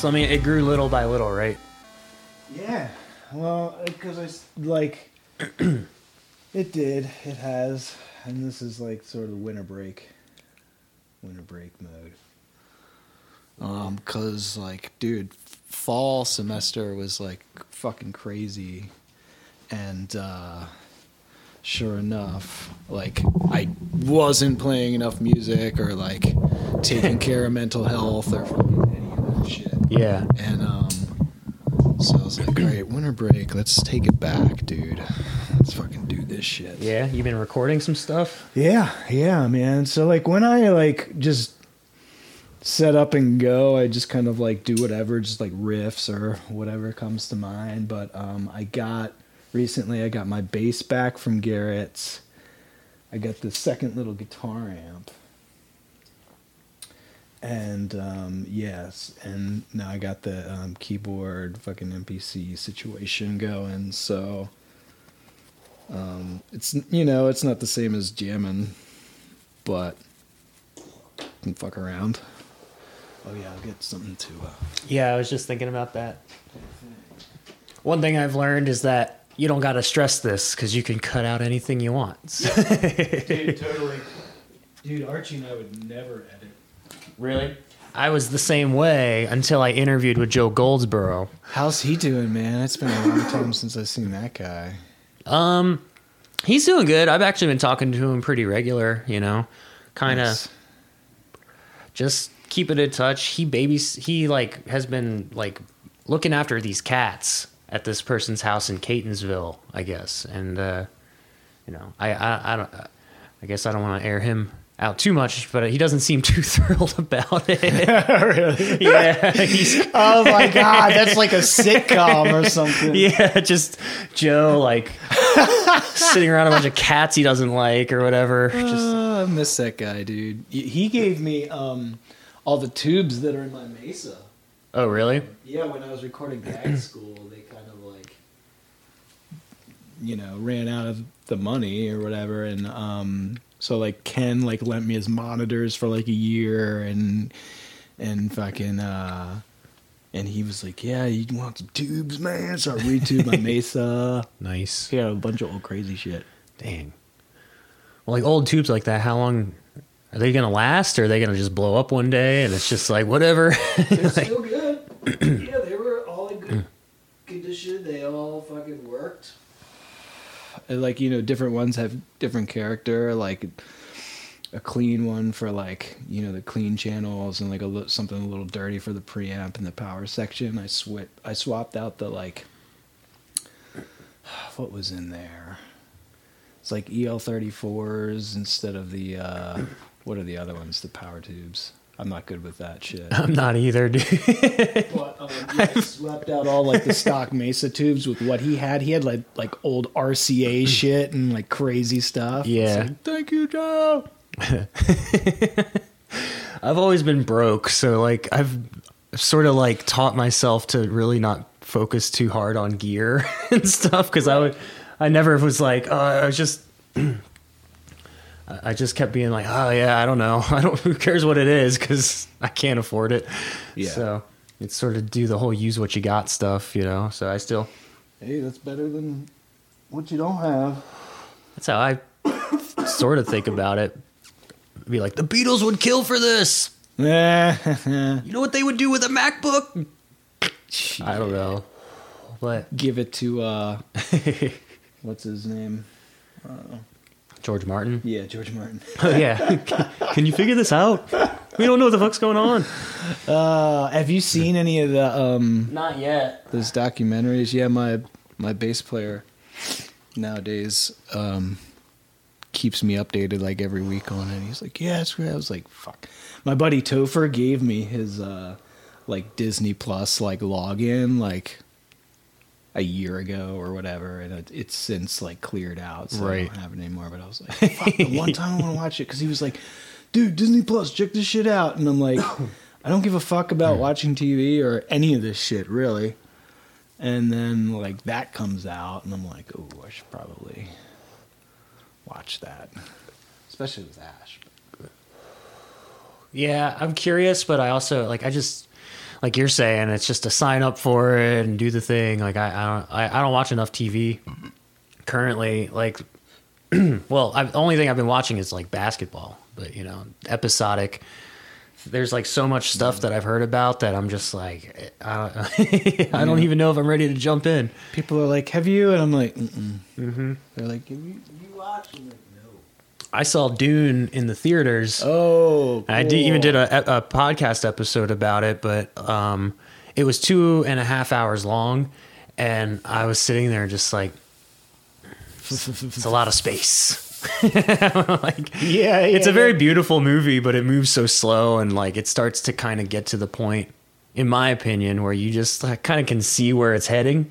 So I mean, it grew little by little, right? Yeah. Well, because I like it did. It has, and this is like sort of winter break. Winter break mode. Um, cause like, dude, fall semester was like fucking crazy, and uh, sure enough, like I wasn't playing enough music or like taking care of mental health or fucking any of that shit. Yeah. And um, so I was like, all right, winter break, let's take it back, dude. Let's fucking do this shit. Yeah. You've been recording some stuff. Yeah, yeah, man. So like when I like just set up and go, I just kind of like do whatever, just like riffs or whatever comes to mind. But um, I got recently, I got my bass back from Garrett's. I got the second little guitar amp. And um, yes, and now I got the um, keyboard fucking MPC situation going. So um, it's you know it's not the same as jamming, but I can fuck around. Oh yeah, I'll get something to. Uh, Yeah, I was just thinking about that. One thing I've learned is that you don't got to stress this because you can cut out anything you want. dude, totally. Dude, Archie and I would never edit. Really? I was the same way until I interviewed with Joe Goldsboro. How's he doing, man? It's been a long time since I've seen that guy. Um, he's doing good. I've actually been talking to him pretty regular. You know, kind of Nice. just keeping in touch. He babies. He like has been like looking after these cats at this person's house in Catonsville, I guess. And uh, you know, I I, I don't. I guess I don't want to air him out too much, but he doesn't seem too thrilled about it. really? yeah, Oh my god, that's like a sitcom or something. yeah, just Joe like sitting around a bunch of cats he doesn't like or whatever. Just Uh, I miss that guy, dude. He- He gave me um, all the tubes that are in my Mesa. oh really? Yeah, when I was recording Gag School, they kind of like, you know, ran out of the money or whatever, and um, so like Ken like lent me his monitors for like a year, and and fucking uh, and he was like, yeah, you want some tubes, man? So I retubed my Mesa. Nice. He had a bunch of old crazy shit. Dang. Well, like old tubes like that, how long are they gonna last? Or are they gonna just blow up one day and it's just like whatever? They're still good. yeah, they were all in good condition. They all fucking worked. Like you know, different ones have different character. Like a clean one for like you know the clean channels, and like a li- something a little dirty for the preamp and the power section. I swip I swapped out the like what was in there. It's like EL34s instead of the uh, what are the other ones? The power tubes. I'm not good with that shit. I'm not either, dude. I swept out all like the stock Mesa tubes with what he had. He had like like old RCA shit and like crazy stuff. Yeah. like, Thank you, Joe. I've always been broke, so like I've sort of like taught myself to really not focus too hard on gear and stuff because I would, I never was like, oh, I was just, I I just kept being like, oh yeah, I don't know, I don't, who cares what it is because I can't afford it. Yeah. So it's sort of do the whole use what you got stuff, you know. So I still, Hey, that's better than what you don't have. that's how I sort of think about it. Be like, the Beatles would kill for this. Yeah. You know what they would do with a MacBook? I don't know. But Give it to uh, what's his name? George Martin. Yeah, George Martin. Oh yeah. Can you figure this out? We don't know what the fuck's going on. Uh, have you seen any of the um Not yet. those documentaries? Yeah, my my bass player nowadays um keeps me updated like every week on it. He's like, "Yeah, it's great." I was like, "Fuck." My buddy Topher gave me his uh like Disney Plus like login like a year ago or whatever, and it, it's since like cleared out, so I Right. don't have it anymore. But I was like, "Fuck!" The one time I want to watch it because he was like, "Dude, Disney Plus, check this shit out," and I'm like, "I don't give a fuck about watching TV or any of this shit, really." And then like that comes out, and I'm like, "Oh, I should probably watch that." especially with Ash. Yeah, I'm curious, but I also like I just like you're saying, it's just to sign up for it and do the thing. Like I, I don't I, I don't watch enough TV currently. Like, well, I, the only thing I've been watching is like basketball, but you know, episodic. There's like so much stuff that I've heard about that I'm just like I don't, I don't even know if I'm ready to jump in. People are like, "Have you?" And I'm like, Mm-mm. Mm-hmm. "They're like, have you, you watched?" I'm like, no. I saw Dune in the theaters. Oh, I did, even did a, a podcast episode about it, but um, it was two and a half hours long, and I was sitting there just like, it's a lot of space. like, Yeah, it's a very beautiful movie, but it moves so slow, and like it starts to kind of get to the point, in my opinion, where you just like, kind of can see where it's heading.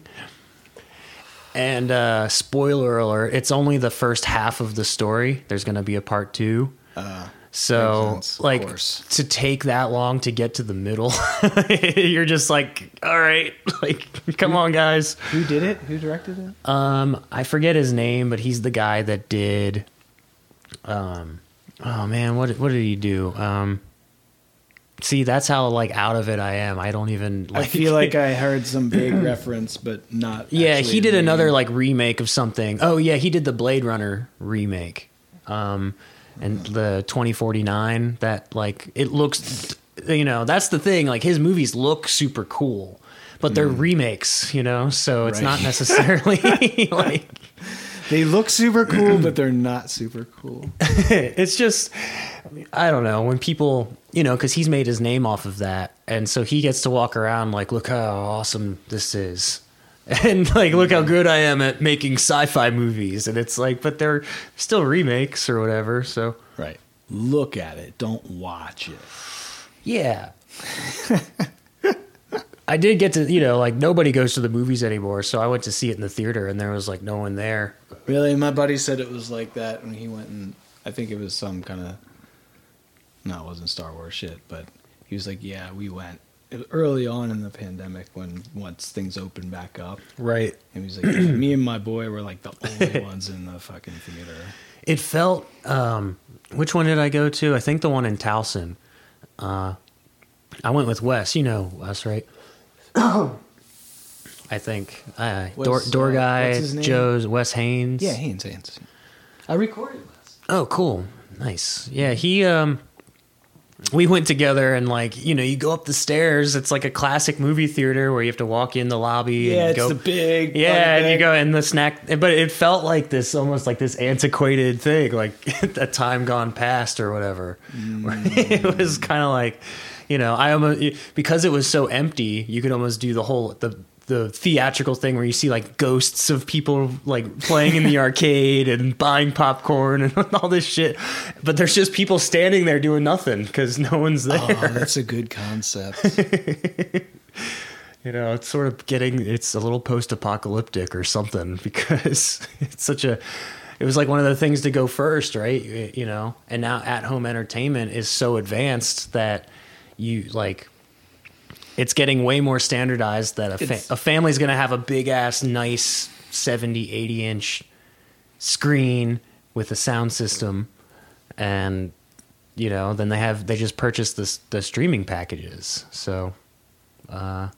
And uh, spoiler alert: it's only the first half of the story. There's going to be a part two. Uh, So, sense, like, course. to take that long to get to the middle, you're just like, all right, like, come on, guys. Who did it? Who directed it? Um, I forget his name, but he's the guy that did. Um, oh man, what what did he do? Um, see, that's how like out of it I am. I don't even. Like, I feel like I heard some vague reference, but not. Yeah, he did the another name. like remake of something. Oh yeah, he did the Blade Runner remake. Um and the 2049 that like it looks you know, that's the thing, like his movies look super cool, but they're remakes, you know, so it's Right. not necessarily like They look super cool, but they're not super cool. it's just I don't know when people you know because he's made his name off of that, and so he gets to walk around like, look how awesome this is, and like look how mm-hmm. good I am at making sci-fi movies, and it's like, but they're still remakes or whatever. So Right. Look at it. Don't watch it. yeah. I did get to, you know, like nobody goes to the movies anymore, so I went to see it in the theater, and there was like no one there. Really, my buddy said it was like that when he went and I think it was some kind of no, it wasn't Star Wars shit, but he was like, "Yeah, we went early on in the pandemic when once things opened back up." Right. And he was like, "Yeah, "Me and my boy were like the only ones in the fucking theater." It felt. Um, which one did I go to? I think the one in Towson. Uh, I went with Wes. You know Wes, right? I think uh, door Wes, door uh, guy? Joe's Wes Haynes. Yeah, Haynes, Haynes. I recorded this. Oh, cool. Nice. Yeah, he um we went together and like, you know, you go up the stairs, it's like a classic movie theater where you have to walk in the lobby Yeah, and it's go the big. Yeah, and you go in the snack but it felt like this almost like this antiquated thing, like a time gone past or whatever. it was mm. kind of like, you know, I almost because it was so empty, you could almost do the whole the the theatrical thing where you see like ghosts of people like playing in the arcade and buying popcorn and all this shit, but there's just people standing there doing nothing because no one's oh, there. Oh, that's a good concept. you know, it's sort of getting it's a little post-apocalyptic or something because it's such a it was like one of the things to go first, right? You you know, and now at-home entertainment is so advanced that you like it's getting way more standardized that a, fa- a family's going to have a big ass nice 70 80 inch screen with a sound system and you know then they have they just purchase this the streaming packages so uh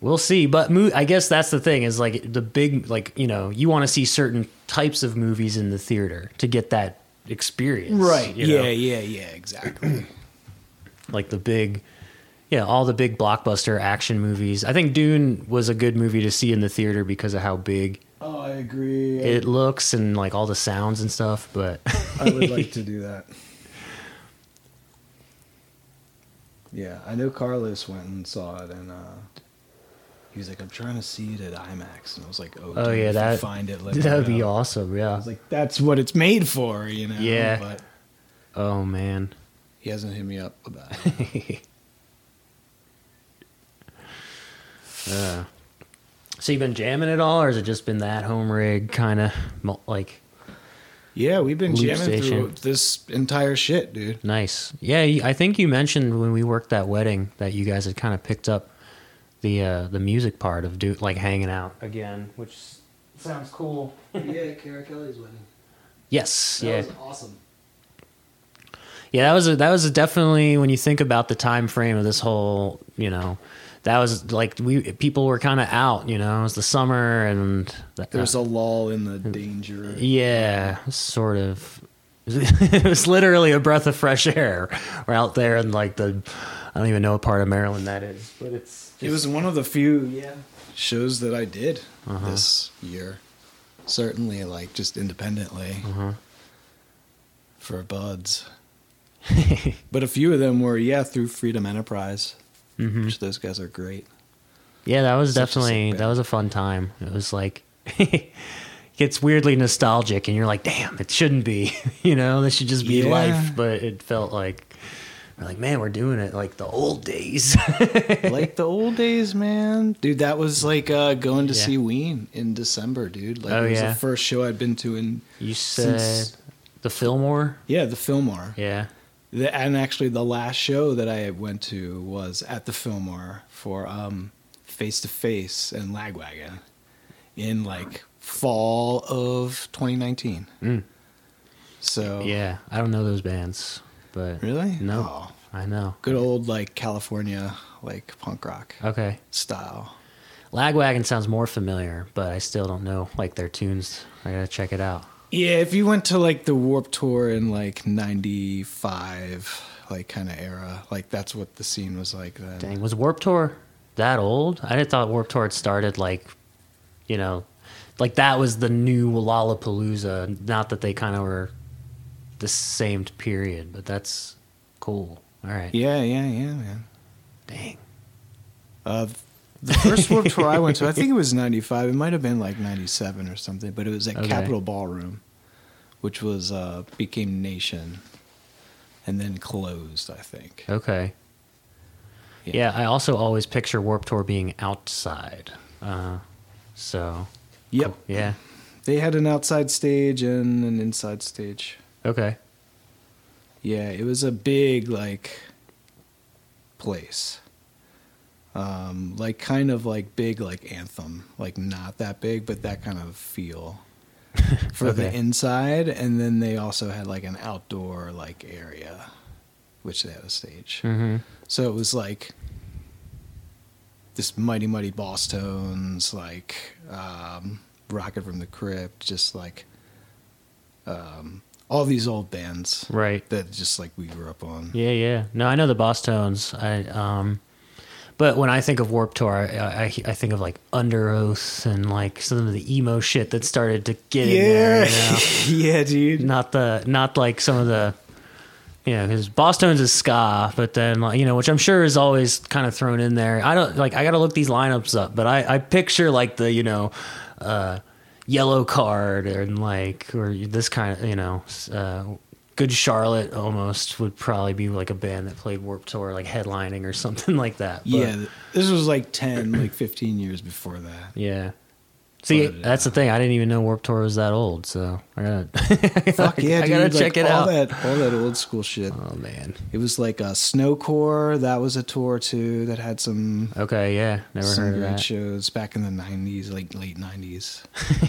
we'll see but mo- i guess that's the thing is like the big like you know you want to see certain types of movies in the theater to get that experience right. you Yeah, know? yeah, yeah, exactly. like the big yeah all the big blockbuster action movies i think dune was a good movie to see in the theater because of how big oh, I agree. it looks and like all the sounds and stuff but I would like to do that. Yeah, I know Carlos went and saw it, and uh, he was like, "I'm trying to see it at IMAX," and I was like, "Oh, oh dude, yeah that find it, that would be know." awesome I yeah was like, "That's what it's made for," you know. Yeah. but oh man he hasn't hit me up about it. Uh, so you been jamming at all, or has it just been that home rig kind of like yeah, we've been Loop jamming through this entire shit, dude. nice? Yeah, I think you mentioned when we worked that wedding that you guys had kind of picked up the uh, the music part of do like hanging out again, which sounds cool. yeah, Kara Kelly's wedding. Yes, yeah, awesome. Yeah, that was a, that was a definitely when you think about the time frame of this whole, you know, that was like we people were kind of out, you know, it was the summer and that, There's a lull in the danger. yeah, sort of. it was literally a breath of fresh air. We're out there in like the I don't even know what part of Maryland that is, but it's It was one of the few yeah shows that I did Uh-huh. this year. Certainly, like just independently Uh-huh. for buds. but a few of them were yeah through Freedom Enterprise, Mhm. which those guys are great. Yeah, that was Such definitely that was a fun time. It was like it's weirdly nostalgic, and you're like, damn, it shouldn't be. you know, this should just be Yeah. life. But it felt like we're like, man, we're doing it like the old days. like the old days, man. Dude, that was like uh, going to Yeah. see Ween in December, dude. Like Oh, it was yeah. the first show I'd been to in you said Since- the Fillmore, yeah the Fillmore. yeah. The, and actually, the last show that I went to was at the Fillmore for um, Face to Face and Lagwagon in like fall of 2019. Mm. So Yeah, I don't know those bands, but really, No. Oh, I know. good old like California like punk rock Okay, style. Lagwagon sounds more familiar, but I still don't know like their tunes. I gotta check it out. Yeah, if you went to like the Warped Tour in like '95, like kind of era, like that's what the scene was like then. Dang, was Warped Tour that old? I didn't thought Warped Tour had started like, you know, like that was the new Lollapalooza. Not that they kind of were the same period, but that's cool. All right. Yeah, yeah, yeah, man. Dang. Uh, the first Warped Tour I went to, I think it was '95. It might have been like '97 or something, but it was at Okay. Capitol Ballroom, which was uh, became Nation, and then closed. I think. Okay. Yeah. Yeah. I also always picture Warped Tour being outside. Uh, so. Yep. cool. Yeah. They had an outside stage and an inside stage. Okay. Yeah, it was a big like place. Um, like kind of like big like anthem, like not that big, but that kind of feel for the inside. And then they also had like an outdoor like area, which they had a stage. Mm-hmm. So it was like this Mighty Mighty Bosstones, like um, Rocket from the Crypt, just like um, all these old bands Right. that just like we grew up on. Yeah, yeah. No, I know the Bosstones. I um, but when I think of Warped Tour, I, I I think of like Underoath and like some of the emo shit that started to get in there. You know? yeah, dude. not the not like some of the you know because Bosstones is ska, but then like you know which I'm sure is always kind of thrown in there. I don't like I got to look these lineups up, but I I picture like the you know. uh Yellowcard and like or this kind of you know uh Good Charlotte almost would probably be like a band that played Warped Tour, like headlining or something like that. But, yeah, this was like 10, like 15 years before that. yeah. See, But, uh, that's the thing. I didn't even know Warped Tour was that old, so I gotta, Fuck yeah, I gotta like, check it all out. That, all that old school shit. Oh man. It was like a SnoCore. That was a tour too that had some Okay, yeah, never heard of great that. shows back in the 90s, like late 90s.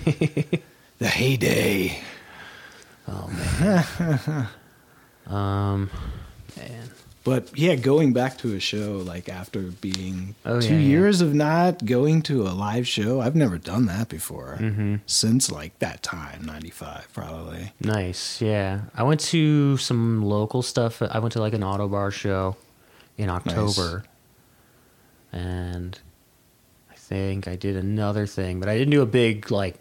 the heyday. Um, man, But yeah, going back to a show like after being Oh, two yeah, yeah. years of not going to a live show, I've never done that before Mhm. since like that time, '95 probably. nice. Yeah, I went to some local stuff. I went to like an Ottobar show in October, and I think I did another thing, but I didn't do a big like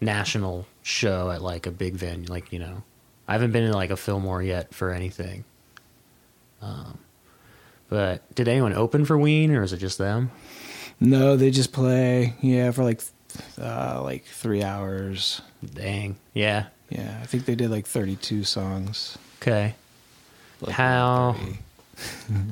national show at like a big venue. Like you know, I haven't been in like a Fillmore yet for anything. Um, but did anyone open for Ween, or is it just them? No, they just play yeah for like uh, like three hours. Dang. Yeah. Yeah, I think they did like 32 songs. Okay. Like, How-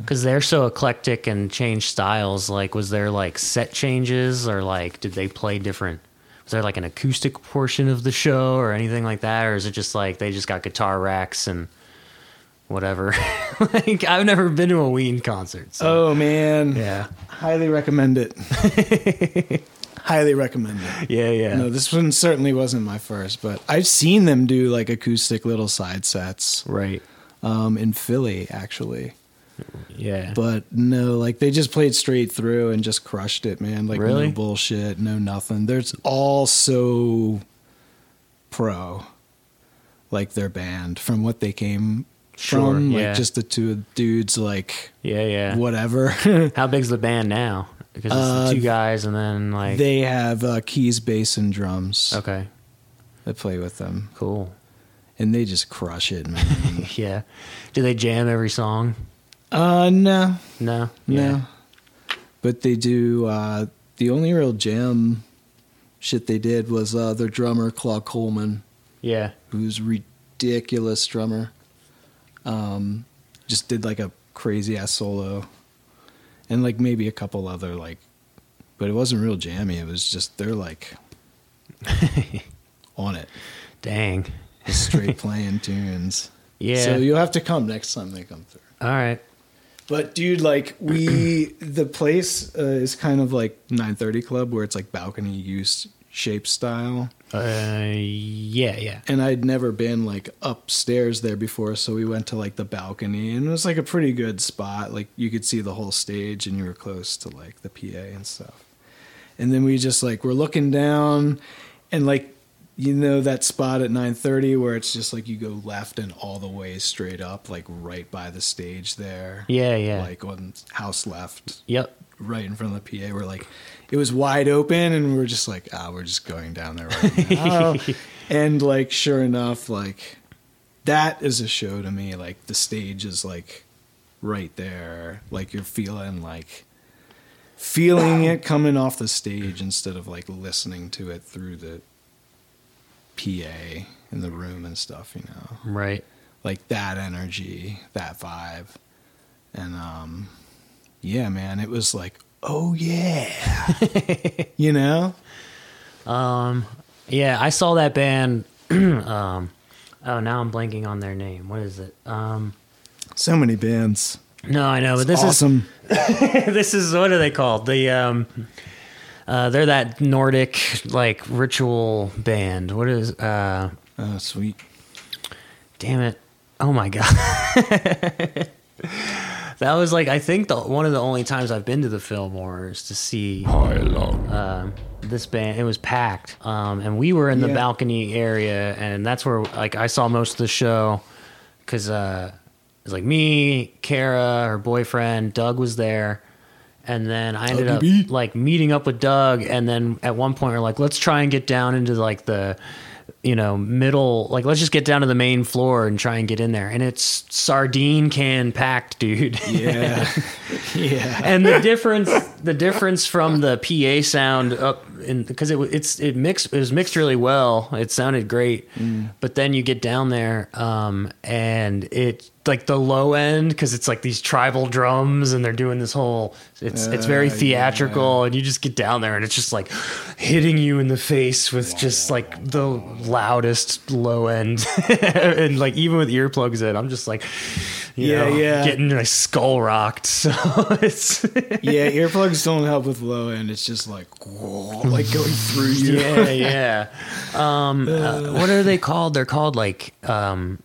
Because they're so eclectic and change styles. Like, was there like set changes, or like did they play different? Was there like an acoustic portion of the show, or anything like that, or is it just like they just got guitar racks and whatever? like, I've never been to a Ween concert. So, Oh man, yeah, highly recommend it. highly recommend it. yeah, yeah. No, this one certainly wasn't my first, but I've seen them do like acoustic little side sets. right. um, in Philly actually. Yeah. But no, like they just played straight through and just crushed it, man. Like Really? no bullshit, no nothing. There's all so pro, like their band from what they came Sure, from. yeah. Like just the two dudes, like yeah, yeah. whatever. How big's the band now? Because it's Uh, two guys and then like they have uh, keys, bass, and drums Okay, that play with them, cool. and they just crush it, man. Yeah. Do they jam every song? Uh, no, No. no, but they do. Uh, the only real jam shit they did was uh, their drummer Claude Coleman. Yeah. who's ridiculous drummer. Um, just did like a crazy ass solo, and like maybe a couple other like, but it wasn't real jammy. It was just they're like on it, Dang. straight playing tunes. Yeah. So you'll have to come next time they come through. All right. But dude, like we, the place uh, is kind of like 930 Club, where it's like balcony use shape style. Uh, yeah, yeah. and I'd never been like upstairs there before, so we went to like the balcony, and it was like a pretty good spot. Like you could see the whole stage, and you were close to like the PA and stuff. And then we just like were looking down, and like you know that spot at nine thirty where it's just like you go left and all the way straight up, like right by the stage there. Yeah, yeah. Like on house left, Yep. right in front of the PA. We're like, it was wide open, and we're just like, ah, we're just going down there right now. and like, sure enough, like that is a show to me. Like the stage is like right there. Like you're feeling like feeling it coming off the stage instead of like listening to it through the PA in the room and stuff. You know Right. like that energy, that vibe. And um yeah, man, it was like, oh yeah. you know? Um, yeah, I saw that band. um, oh, now I'm blanking on their name. What is it? Um, So many bands. no, I know, but It's this awesome. is awesome. this is what are they called? The um, uh, they're that Nordic like ritual band. What is uh? oh, sweet. Damn it! Oh my god. That was like I think the one of the only times I've been to the Fillmore is to see um, this band. It was packed, um, and we were in the balcony area, and that's where like I saw most of the show because uh, it was like me, Kara, her boyfriend, Doug was there, and then I ended up like meeting up with Doug, and then at one point we're like, let's try and get down into like the you know middle like let's just get down to the main floor and try and get in there and it's sardine can packed dude Yeah. yeah. and the difference the difference from the PA sound up because it it's it mixed it was mixed really well. It sounded great. Mm. but then you get down there um and it like the low end because it's like these tribal drums and they're doing this whole it's it's very Uh, theatrical and you just get down there and it's just like hitting you in the face with just like the loudest low end. And like even with earplugs in I'm just like Yeah, know, yeah. getting my skull rocked so it's yeah, earplugs don't help with low end. It's just like, whoa, like going through you. yeah yeah um uh, what are they called they're called like um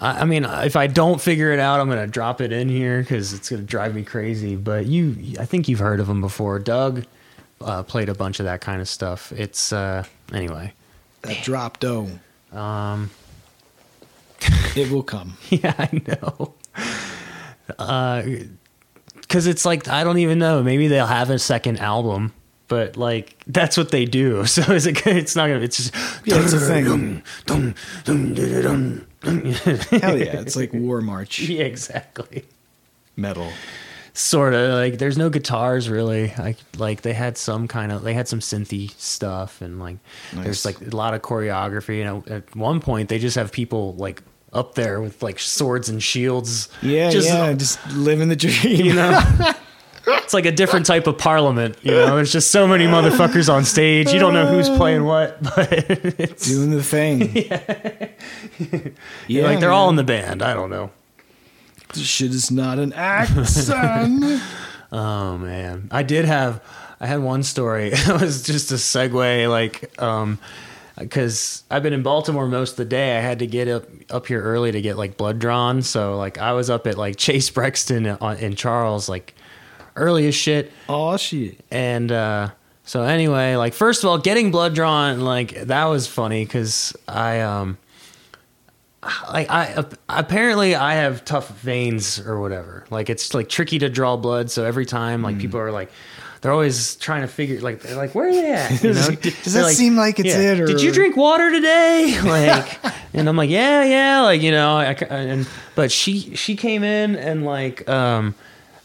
I, I mean if i don't figure it out i'm gonna drop it in here because it's gonna drive me crazy but you i think you've heard of them before doug uh, played a bunch of that kind of stuff it's uh anyway That drop dough. um It will come. yeah i know uh because it's like i don't even know maybe they'll have a second album but like that's what they do so is it it's not gonna it's just Yeah, it's a thing. Dum, dum, dum, dum, dum. Hell yeah. It's like War March yeah exactly metal. sort of like there's no guitars really like like they had some kind of they had some synthy stuff and like there's like a lot of choreography and at one point they just have people like up there with like swords and shields Yeah, just yeah. Just living the dream. you know it's like a different type of parliament you know there's just so many motherfuckers on stage you don't know who's playing what but it's Doing the thing. yeah. like they're all in the band i don't know This shit is not an act, son. Oh man, I did have. I had one story. It was just a segue. Like, um, because I've been in Baltimore most of the day. I had to get up up here early to get like blood drawn. So like I was up at like Chase Brexton in Charles like early as shit. Oh shit. And uh, so anyway, like first of all, getting blood drawn, like that was funny because I um, like I apparently I have tough veins or whatever. Like it's like tricky to draw blood, so every time like people are like. They're always trying to figure like they're like where are they at? You know? Does that seem like it's it, or- Did you drink water today? Like, and I'm like, yeah, yeah, like you know, I, and but she she came in and like um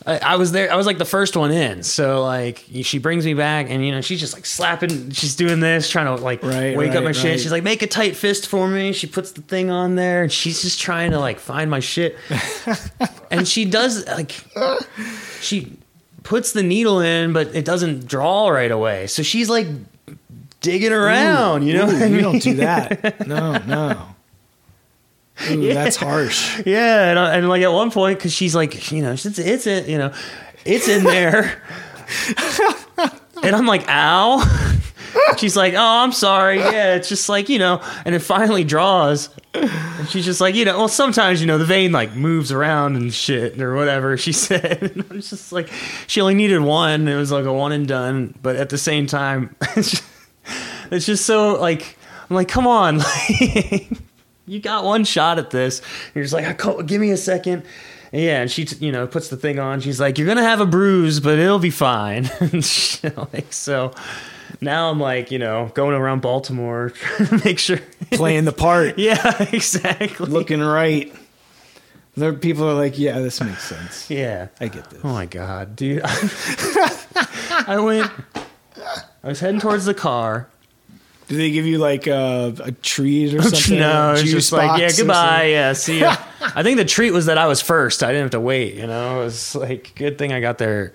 I, I was there. I was like the first one in. So like she brings me back, and you know she's just like slapping. She's doing this, trying to like Right, wake up right, my shit. She's like, make a tight fist for me. She puts the thing on there, and she's just trying to like find my shit. and she does like she puts the needle in, but it doesn't draw right away. So she's like digging around. you know, Ooh, I you mean? don't do that. No, no. Ooh, that's harsh. Yeah, and, uh, and like at one point, because she's like, you know, it's it's it, you know, it's in there, and I'm like, ow. She's like, oh, I'm sorry. Yeah, it's just like you know, and it finally draws, and she's just like, you know, well, sometimes you know the vein like moves around and shit or whatever. She said, and I'm just like, she only needed one. It was like a one and done, but at the same time, it's just, so like, I'm like, come on, like you got one shot at this. You're just like, "I co- give me a second. Yeah, and she, you know, puts the thing on. She's like, you're gonna have a bruise, but it'll be fine. And like so. Now I'm like, you know, going around Baltimore trying to make sure. Playing the part, yeah, exactly. looking right. There, people are like, yeah, this makes sense. Yeah. I get this. Oh my god, dude! I went. I was heading towards the car. Do they give you like a, a treat or something? no, it's just like, yeah, goodbye. Yeah, see ya. I think the treat was that I was first. I didn't have to wait. You know, it was like good thing I got there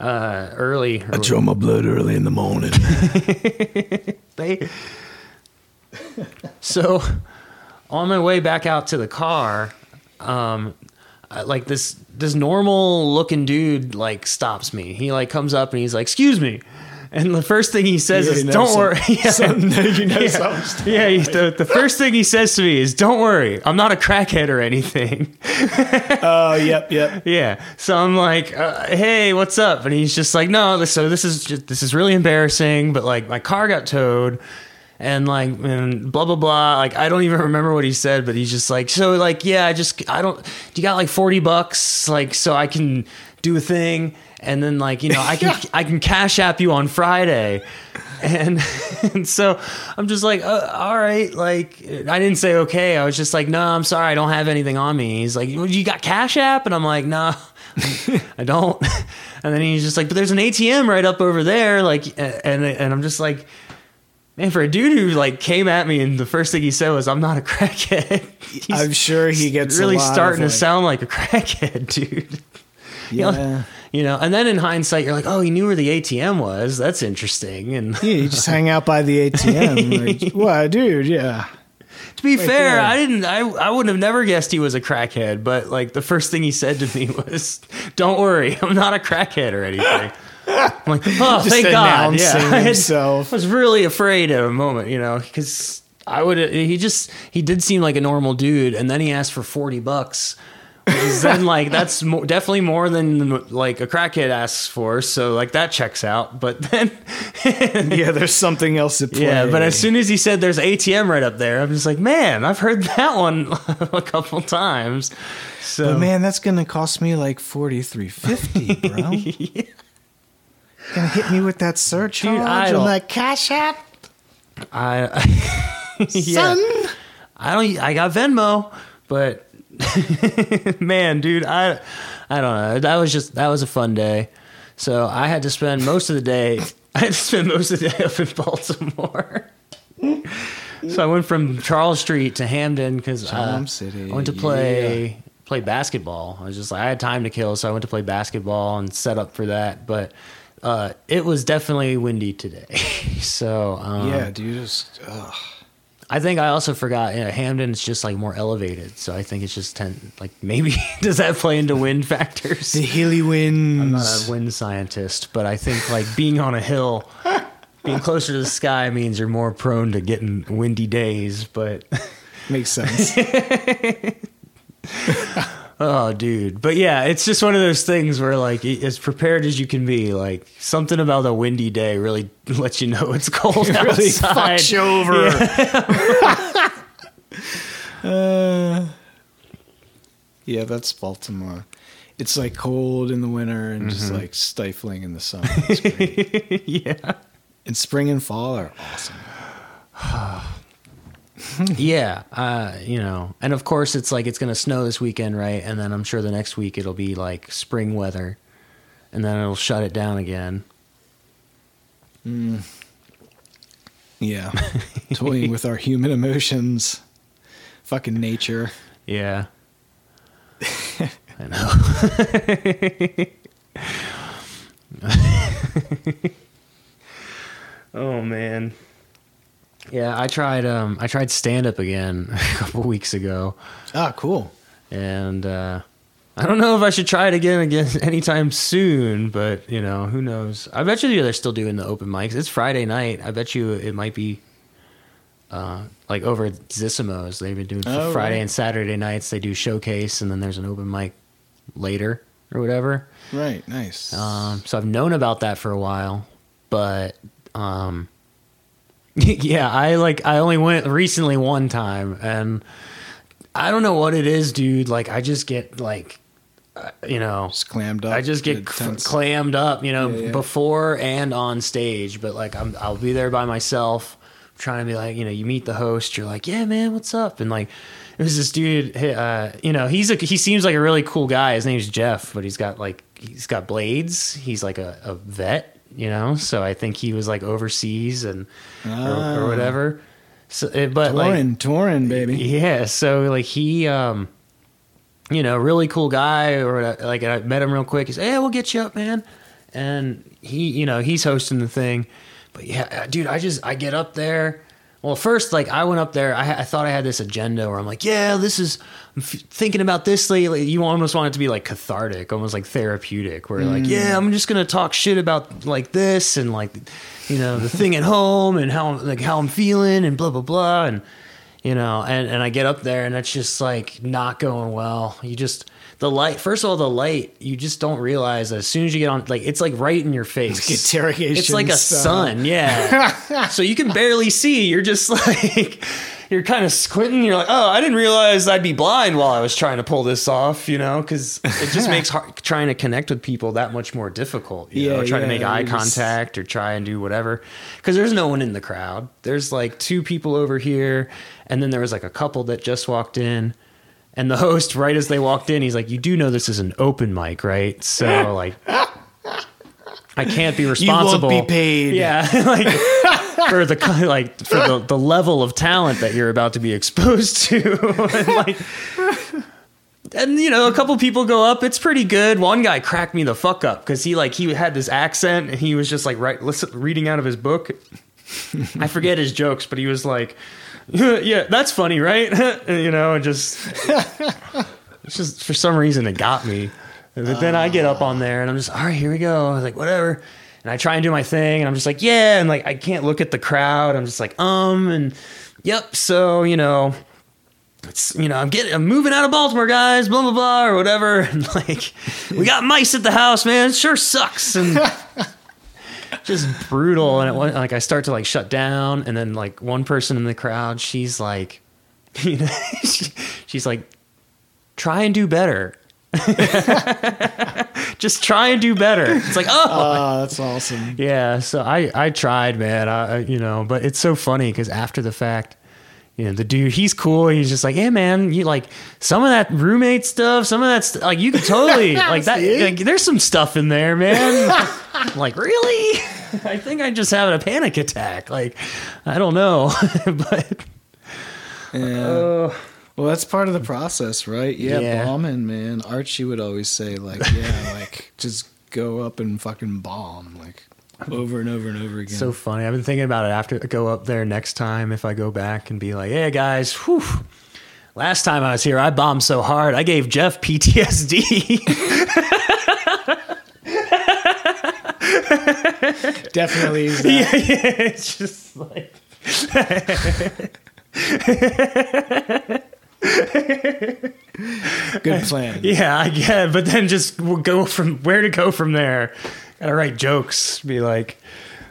uh, early. I draw my blood early in the morning. They. so, on my way back out to the car, um, I- like this this normal looking dude like stops me. He like comes up and he's like, "Excuse me." And the first thing he says is, "Don't some- worry." Yeah. you know yeah, yeah he- the, the first thing he says to me is, "Don't worry, I'm not a crackhead or anything." Oh, yep, yep. Yeah. So I'm like, uh, "Hey, what's up?" And he's just like, "No, this, so this is just, this is really embarrassing, but like my car got towed." And like, and blah blah blah. Like, I don't even remember what he said, but he's just like, so like, yeah, I just, I don't. Do you got like forty bucks, like, so I can do a thing, and then like, you know, I can, I can cash app you on Friday, and and so I'm just like, uh, all right, like, I didn't say okay. I was just like, no, I'm sorry, I don't have anything on me. He's like, well, you got cash app, and I'm like, no. I don't. And then he's just like, but there's an ATM right up over there. Like, and and I'm just like, man, for a dude who like came at me and the first thing he said was, I'm not a crackhead. I'm sure he gets really starting like- to sound like a crackhead, dude. You know- Yeah. You know, and then in hindsight, you're like, oh, he knew where the ATM was. That's interesting. And Yeah, you just hang out by the ATM. Like, well, dude, yeah. to be fair, there. I didn't. I I wouldn't have never guessed he was a crackhead. But like the first thing he said to me was, "Don't worry, I'm not a crackhead or anything." I'm like, oh, Just thank God. Yeah, I had- himself. was really afraid at a moment, you know, because I would. He just he did seem like a normal dude, and then he asked for forty bucks. Then like that's mo- definitely more than like a crackhead asks for, so like that checks out. But then, Yeah, there's something else at play. yeah, but as soon as he said there's ATM right up there, I'm just like, man, I've heard that one a couple times. So But man, that's gonna cost me like forty three fifty, bro. Gonna hit me with that surcharge I on don't- that cash app, I, yeah. son. I don't. I got Venmo, but man, dude, I I don't know. That was just that was a fun day. So I had to spend most of the day. I had to spend most of the day up in Baltimore. so I went from Charles Street to Hampden because uh, I went to play play basketball. I was just like I had time to kill, so I went to play basketball and set up for that. But uh, it was definitely windy today. so um, yeah, dude. You just, ugh. I think I also forgot. You know, Hampden's just like more elevated, so I think it's just ten. Like maybe does that play into wind factors? The hilly winds. I'm not a wind scientist, but I think like being on a hill being closer to the sky means you're more prone to getting windy days, but Makes sense. oh dude. But yeah, it's just one of those things where like as prepared as you can be, like something about a windy day really lets you know it's cold really outside. fucks you over. uh, yeah, that's Baltimore. It's like cold in the winter and just like stifling in the summer. Yeah. and spring and fall are awesome. yeah, uh, you know, and of course it's like it's gonna snow this weekend, right? And then I'm sure the next week it'll be like spring weather, and then it'll shut it down again. Yeah. Toying with our human emotions. Fucking nature. Yeah, I know. oh man. Yeah, I tried. Um, I tried stand up again a couple weeks ago. Ah, cool. and uh, I don't know if I should try it again again anytime soon. But you know, who knows? I bet you they're still doing the open mics. It's Friday night. I bet you it might be uh, like over at Zissimo's. They've been doing Oh, Friday right. and Saturday nights. They do showcase, and then there's an open mic later or whatever. Right, nice. Um, so I've known about that for a while, but um, yeah, I like I only went recently one time, and I don't know what it is, dude. Like I just get like, uh, you know, just clammed up. I just get cl- clammed up, you know, Yeah, yeah. before and on stage. But like I'm, I'll be there by myself, trying to be like, you know, you meet the host, you're like, yeah, man, what's up? And like, it was this dude, uh, you know, he's a, he seems like a really cool guy. His name's Jeff, but he's got like, he's got blades. He's like a, a vet, you know. So I think he was like overseas and or, Ah. or whatever. So, uh, but like, Touring, touring, baby. yeah, so like he um you know, really cool guy or like I met him real quick. He's, "Hey, we'll get you up, man." And he, you know, he's hosting the thing. But yeah, uh, dude, I just I get up there. Well, first, like I went up there, I, I thought I had this agenda where I'm like, yeah, this is I'm f- thinking about this lately. You almost want it to be like cathartic, almost like therapeutic, where like, mm. yeah, I'm just gonna talk shit about like this and like, you know, the thing at home and how like how I'm feeling and blah blah blah and you know and and i get up there and it's just like not going well you just the light first of all the light you just don't realize that as soon as you get on like it's like right in your face like interrogation it's like a style. sun yeah so you can barely see you're just like you're kind of squinting you're like oh i didn't realize i'd be blind while i was trying to pull this off you know? Because it just makes hard, trying to connect with people that much more difficult you Yeah, know, or try to make eye contact or try and do whatever. Because there's no one in the crowd. There's like two people over here and then there was like a couple that just walked in. And the host right as they walked in he's like you do know this is an open mic right? So like i can't be responsible You won't be paid. yeah like for the like for the, the level of talent that you're about to be exposed to. And like and you know a couple people go up it's pretty good. One guy cracked me the fuck up because he like he had this accent and he was just like right listen, reading out of his book. I forget his jokes but he was like yeah that's funny right? You know and just it's just for some reason it got me. But then i get up on there and i'm just all right here we go. I was like whatever and i try and do my thing and i'm just like yeah and like i can't look at the crowd i'm just like um and yep so you know it's you know I'm getting I'm moving out of Baltimore, guys, blah blah blah or whatever. And like we got mice at the house, man. It sure sucks and just brutal. And it went like I start to like shut down, and then like one person in the crowd, she's like, you know, she- she's like, try and do better. just try and do better. It's like oh Oh, that's awesome. yeah, so I I tried, man. I I- you know, but it's so funny because after the fact, you know, the dude he's cool. He's just like, hey, man, you like some of that roommate stuff, some of that st- like you could totally like that. Like, there's some stuff in there, man. Like really? I think I just having a panic attack. Like I don't know, but Yeah. uh, Well, that's part of the process, right? Yeah, Yeah. bombing, man. Archie would always say, like, yeah, like, just go up and fucking bomb, like, over and over and over again. so funny. I've been thinking about it after I go up there next time if I go back and be like, hey guys, whew. Last time I was here, I bombed so hard, I gave Jeff PTSD. definitely yeah, yeah. It's just like Good plan. yeah, I get. But then just we'll go from where to go from there. Gotta write jokes. Be like,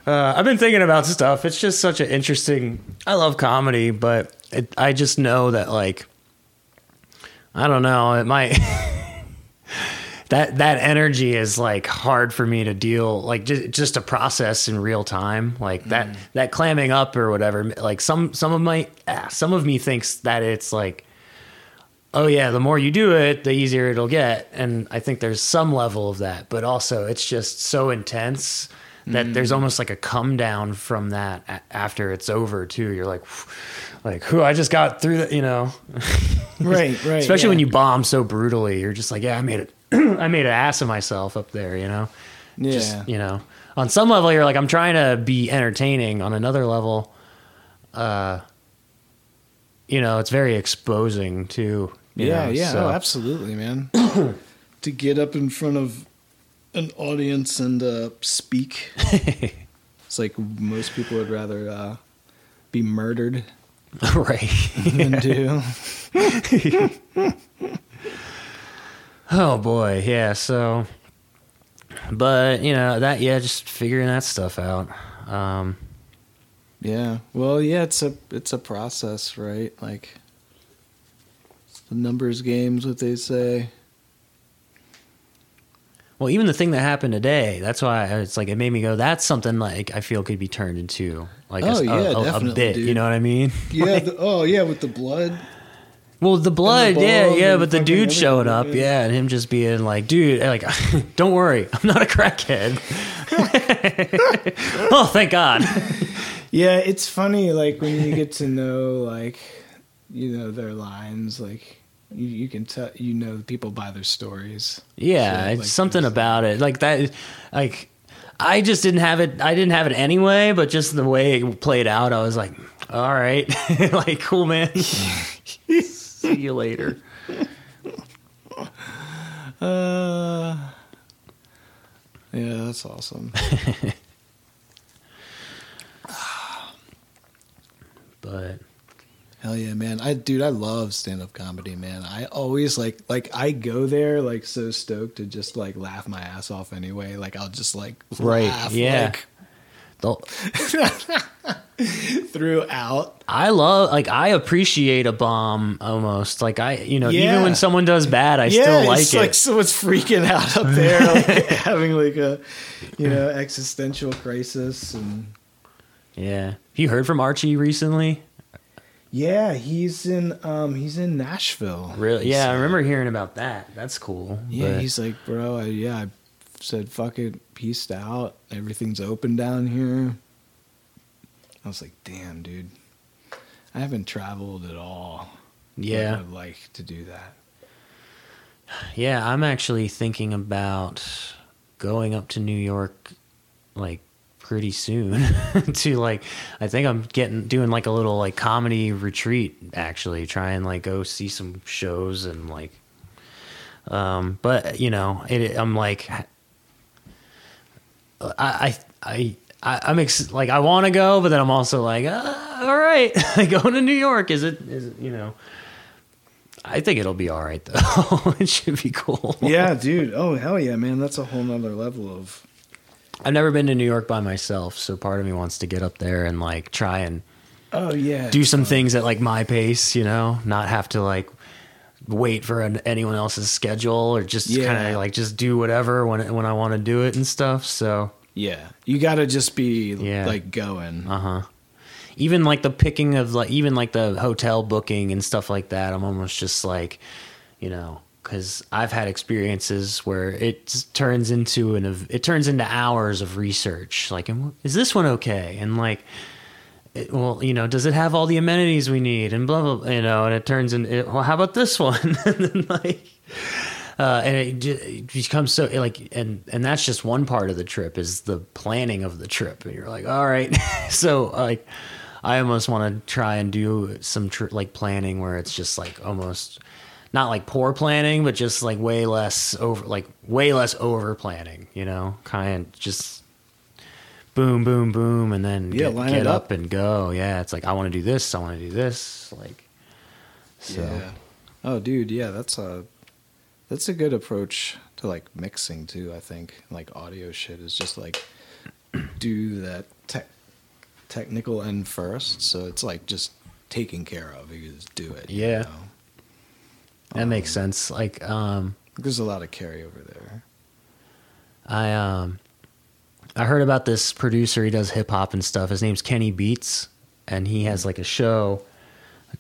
uh, I've been thinking about stuff. It's just such an interesting. I love comedy, but it, I just know that like, I don't know. It might. that that energy is like hard for me to deal like just, just to process in real time like that that clamming up or whatever like some some of my ah, some of me thinks that it's like oh yeah the more you do it the easier it'll get. And i think there's some level of that but also it's just so intense that there's almost like a come down from that a- after it's over too. You're like like who i just got through that you know? Right, right. especially yeah. when you bomb so brutally you're just like yeah i made it i made an ass of myself up there you know? Yeah. just you know? On some level you're like i'm trying to be entertaining. On another level uh you know it's very exposing too yeah, know, yeah. so- Oh, absolutely, man. to get up in front of an audience and uh, speak. it's like most people would rather uh, be murdered right than do. oh boy yeah so but you know that yeah just figuring that stuff out um Yeah. Well, yeah, it's a it's a process, right? Like the numbers games, what they say. Well, even the thing that happened today, that's why it's like it made me go. That's something like I feel could be turned into like a, Oh, a- yeah, a- a, bit. You know what I mean? Yeah. the, oh, yeah, with the blood. Well, the blood, the yeah, yeah, but the dude showing up, yeah, and him just being like, dude, eh, like, don't worry, I'm not a crackhead. oh, thank God. Yeah, it's funny like when you get to know like you know their lines like you, you can tell you know people by their stories. Yeah, So, it's something about it. Like that like I just didn't have it I didn't have it anyway, but just the way it played out, I was like, all right. like, cool man. See you later. Uh, yeah, that's awesome. But Hell yeah, man! I dude, I love stand up comedy, man. I always like like I go there like so stoked to just like laugh my ass off anyway. Like I'll just like Right, laugh, yeah. like, throughout. I love like I appreciate a bomb almost. Like I you know, even when someone does bad, I yeah, still like it's it. like someone's freaking out up there, like having like a you know existential crisis and yeah. Have you heard from Archie recently? Yeah, he's in um he's in Nashville. Really? He Yeah, I remember hearing about that. That's cool. Yeah, but- he's like, bro, I, yeah, I said, fuck it, peaced out. Everything's open down here. I was like, damn, dude. I haven't traveled at all. yeah. I'd like to do that. Yeah, I'm actually thinking about going up to New York like pretty soon to like I think I'm getting doing like a little like comedy retreat actually try and like go see some shows and like um but you know it I'm like I I I I'm ex- like I want to go, but then I'm also like, uh, all right, going to New York is it? Is it? You know, I think it'll be all right though. it should be cool. Yeah, dude. Oh, hell yeah, man. That's a whole nother level of. I've never been to New York by myself, so part of me wants to get up there and like try and Oh, yeah. do some things at like my pace, you know, not have to like wait for an, anyone else's schedule or just Yeah. kind of like just do whatever when when I want to do it and stuff. So, Yeah. You got to just be Yeah. like going. uh huh. Even like the picking of like even like the hotel booking and stuff like that, I'm almost just like, you know, because I've had experiences where it turns into an it turns into hours of research. Like, is this one okay? And like, it, well, you know, does it have all the amenities we need? And blah blah, blah, you know, and it turns into well, how about this one? and then like. Uh, and it, it becomes so like and and that's just one part of the trip is the planning of the trip and you're like all right so like i almost want to try and do some tr- like planning where it's just like almost not like poor planning but just like way less over like way less over planning you know kind of just boom, boom, boom, and then Yeah, get, get up. up. and go. Yeah, it's like I want to do this, I want to do this, like so. Yeah. Oh, dude, yeah, that's a that's a good approach to like mixing too. I think like audio shit is just like do that tech technical end first, so it's like just taken care of. You just do it. you Yeah. know? That makes sense. Like um There's a lot of carryover there. I um I heard about this producer. He does hip hop and stuff. His name's Kenny Beats, and he has like a show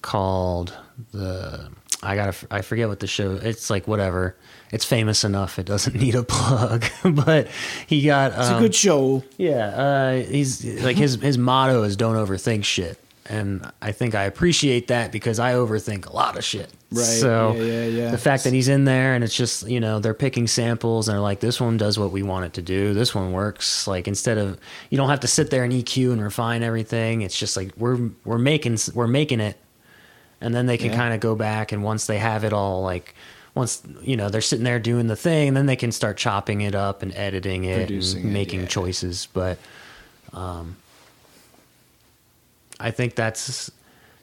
called the I gotta I forget what the show. It's like whatever. It's famous enough. It doesn't need a plug. but he got It's um, a good show. yeah. Uh, he's like his his motto is don't overthink shit. And I think I appreciate that because I overthink a lot of shit. Right. So Yeah, yeah, yeah. the fact that he's in there and it's just you know they're picking samples and they're like this one does what we want it to do. This one works. Like instead of you don't have to sit there and EQ and refine everything. It's just like we're we're making we're making it. And then they can kind of go back and once they have it all like once you know they're sitting there doing the thing then they can start chopping it up and editing it Producing and making choices. But um I think that's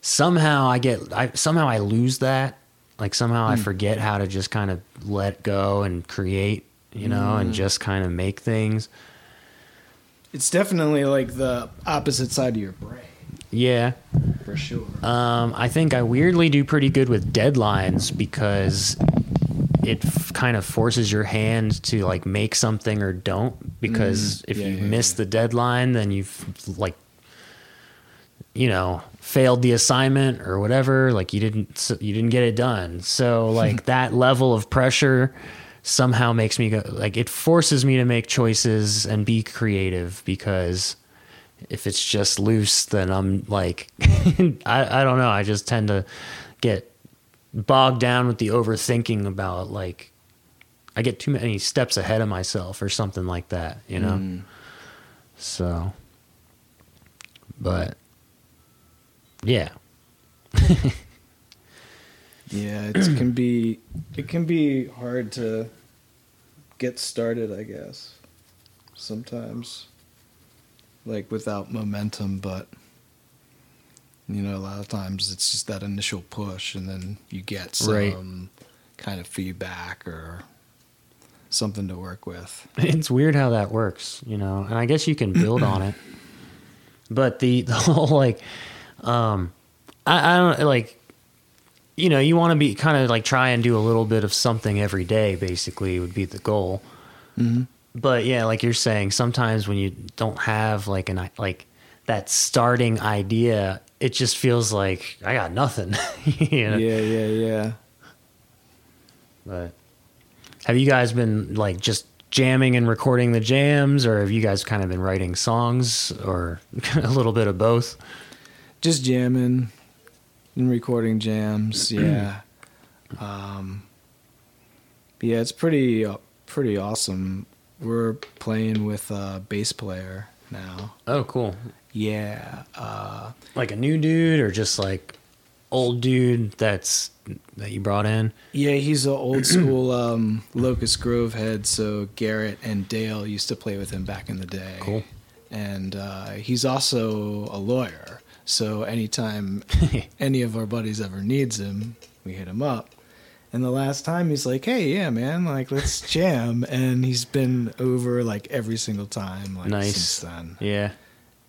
somehow I get I somehow I lose that. Like somehow Hmm. I forget how to just kind of let go and create, you know, Hmm. and just kind of make things. It's definitely like the opposite side of your brain, Yeah. for sure. Um, I think I weirdly do pretty good with deadlines because it f- kind of forces your hand to like make something or don't. Because if Mm, yeah, you yeah, miss yeah. the deadline, then you've like, you know, failed the assignment or whatever. Like you didn't, you didn't get it done. So like that level of pressure somehow makes me go like it forces me to make choices and be creative because if it's just loose, then I'm like, I, I don't know. I just tend to get bogged down with the overthinking about like, I get too many steps ahead of myself or something like that, you know? Mm. So, but yeah, Yeah, it can be it can be hard to get started, I guess. Sometimes like without momentum, but you know, a lot of times it's just that initial push and then you get some Right. kind of feedback or something to work with. it's weird how that works, you know, and I guess you can build on it. But the, the whole like, um, I, I don't like, you know, you want to be kind of like try and do a little bit of something every day, basically, would be the goal. Mm-hmm. But yeah, like you're saying, sometimes when you don't have like an, like that starting idea, it just feels like I got nothing, you know? Yeah, yeah, yeah. But have you guys been like just jamming and recording the jams, or have you guys kind of been writing songs, or a little bit of both? Just jamming and recording jams yeah um yeah it's pretty uh, pretty awesome we're playing with a bass player now Oh, cool! yeah uh Like a new dude, or just like old dude that's that you brought in? yeah he's an old school um locust grove head so garrett and dale used to play with him back in the day Cool. and uh he's also a lawyer so anytime any of our buddies ever needs him, we hit him up. And the last time he's like, "Hey, yeah, man, like let's jam," and he's been over like every single time, like Nice. since then. Yeah,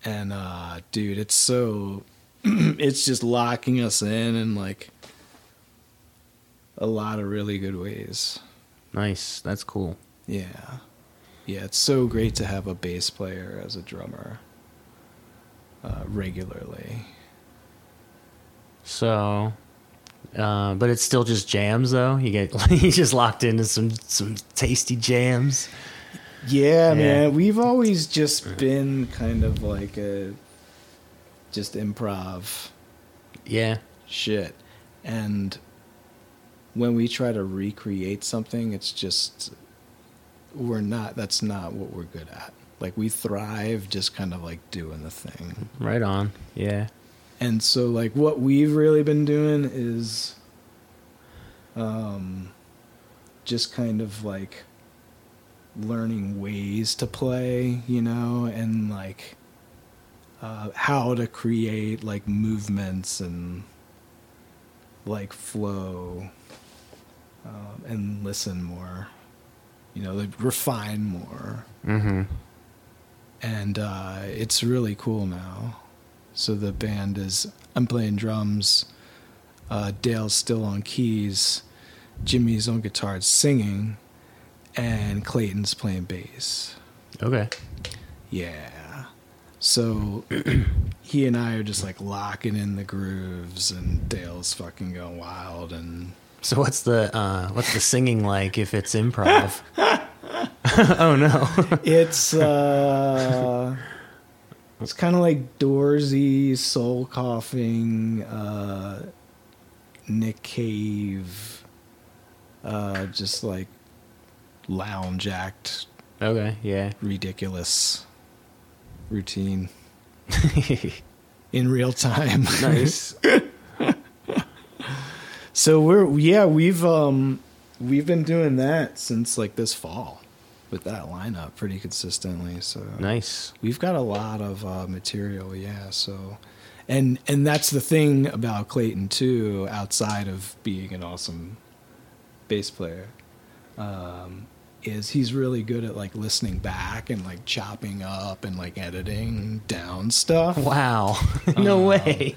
And uh, dude, it's so, it's just locking us in in like a lot of really good ways. nice. That's cool. Yeah, yeah, it's so great to have a bass player as a drummer uh, regularly. So, uh, but it's still just jams, though. You get you just locked into some some tasty jams. Yeah, Yeah. man. We've always just been kind of like a just improv Yeah, shit. And when we try to recreate something, it's just we're not that's not what we're good at. Like we thrive just kind of like doing the thing. right on. Yeah, And so like what we've really been doing is um just kind of like learning ways to play, you know, and like uh, how to create like movements and like flow um, and listen more, you know, like refine more. Mm-hmm. And uh, it's really cool now. So the band is, I'm playing drums, uh, Dale's still on keys, Jimmy's on guitar singing, and Clayton's playing bass. Okay. Yeah. So he and I are just like locking in the grooves, and Dale's fucking going wild. And So what's the uh, what's the singing like if it's improv? oh no. it's uh, it's kind of like Doorsy, soul coughing, uh, Nick Cave, uh, just like lounge act, okay. Yeah. ridiculous routine in real time. nice. So we're yeah we've um we've been doing that since like this fall with that lineup pretty consistently. So Nice. we've got a lot of uh, material, yeah. So and and that's the thing about Clayton too. Outside of being an awesome bass player, um, is he's really good at like listening back and like chopping up and like editing down stuff. Wow. Um, no way.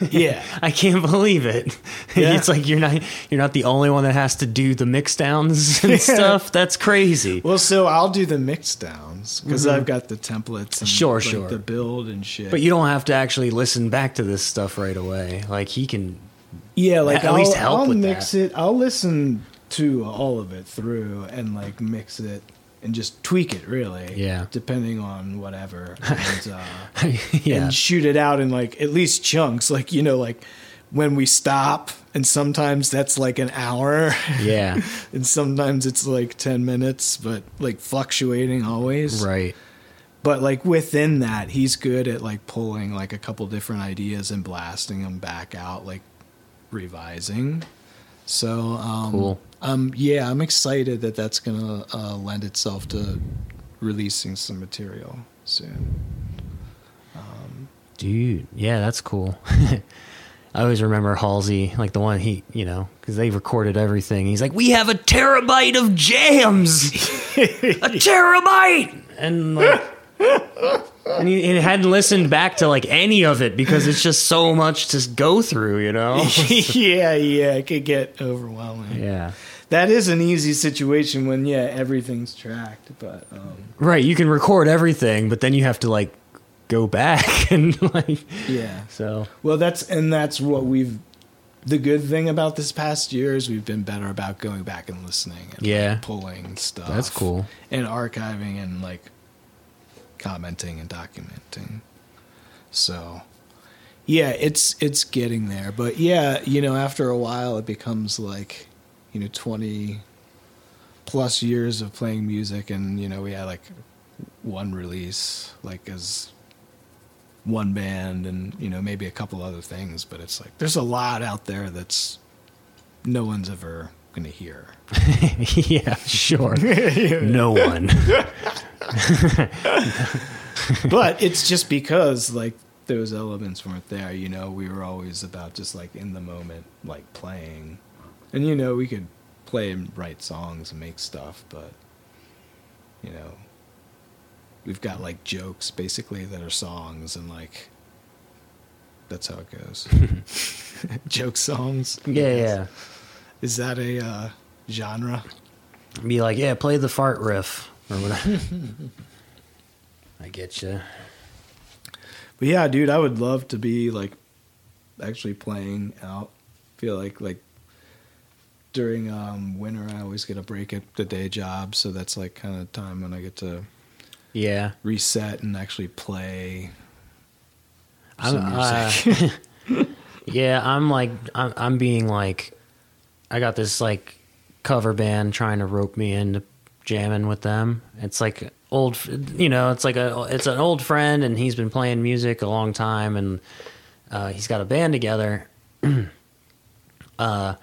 Yeah. I can't believe it. Yeah. It's like you're not you're not the only one that has to do the mix downs and stuff. That's crazy. Well, so I'll do the mix downs because mm-hmm. I've got the templates and Sure, like, sure. the build and shit. But you don't have to actually listen back to this stuff right away. Like he can yeah, like at I'll, least help I'll with mix that. it. I'll listen to all of it through and like mix it and just tweak it really. Yeah. depending on whatever. And, uh, yeah. and shoot it out in like at least chunks. Like you know, like when we stop, and sometimes that's like an hour. yeah. and sometimes it's like 10 minutes but like fluctuating always Right. but like within that he's good at like pulling like a couple different ideas and blasting them back out like revising so um Cool. um yeah i'm excited that that's gonna uh, lend itself to releasing some material soon Dude, yeah, that's cool. I always remember Halsey, like the one he, you know, because they recorded everything. He's like, "We have a terabyte of jams, a terabyte," and like, and he, he hadn't listened back to like any of it because it's just so much to go through, you know. yeah yeah it could get overwhelming yeah, that is an easy situation when yeah everything's tracked but um right. You can record everything, but then you have to like go back and like, yeah so Well, that's and that's what we've. The good thing about this past year is we've been better about going back and listening. And Yeah. like, pulling stuff. That's cool. And archiving and like commenting and documenting. So, yeah, it's it's getting there. But yeah, you know, after a while, it becomes like, you know, twenty plus years of playing music, and you know, we had like one release, like as one band and you know maybe a couple other things but it's like there's a lot out there that's no one's ever gonna hear yeah, sure. no one. but it's just because like those elements weren't there you know we were always about just like in the moment like playing and you know we could play and write songs and make stuff but you know we've got like jokes basically that are songs and like that's how it goes joke songs Yeah, yeah. Is that a uh, genre Be like, yeah, play the fart riff or whatever. I get you. But yeah, dude, I would love to be like actually playing out. Feel like like during um, winter, I always get a break at the day job, so that's like kind of time when I get to Yeah. reset and actually play. I'm, uh, yeah, I'm like, I'm, I'm being like, I got this like cover band trying to rope me into jamming with them. It's like old, you know, it's like a, it's an old friend and he's been playing music a long time and uh, he's got a band together. uh,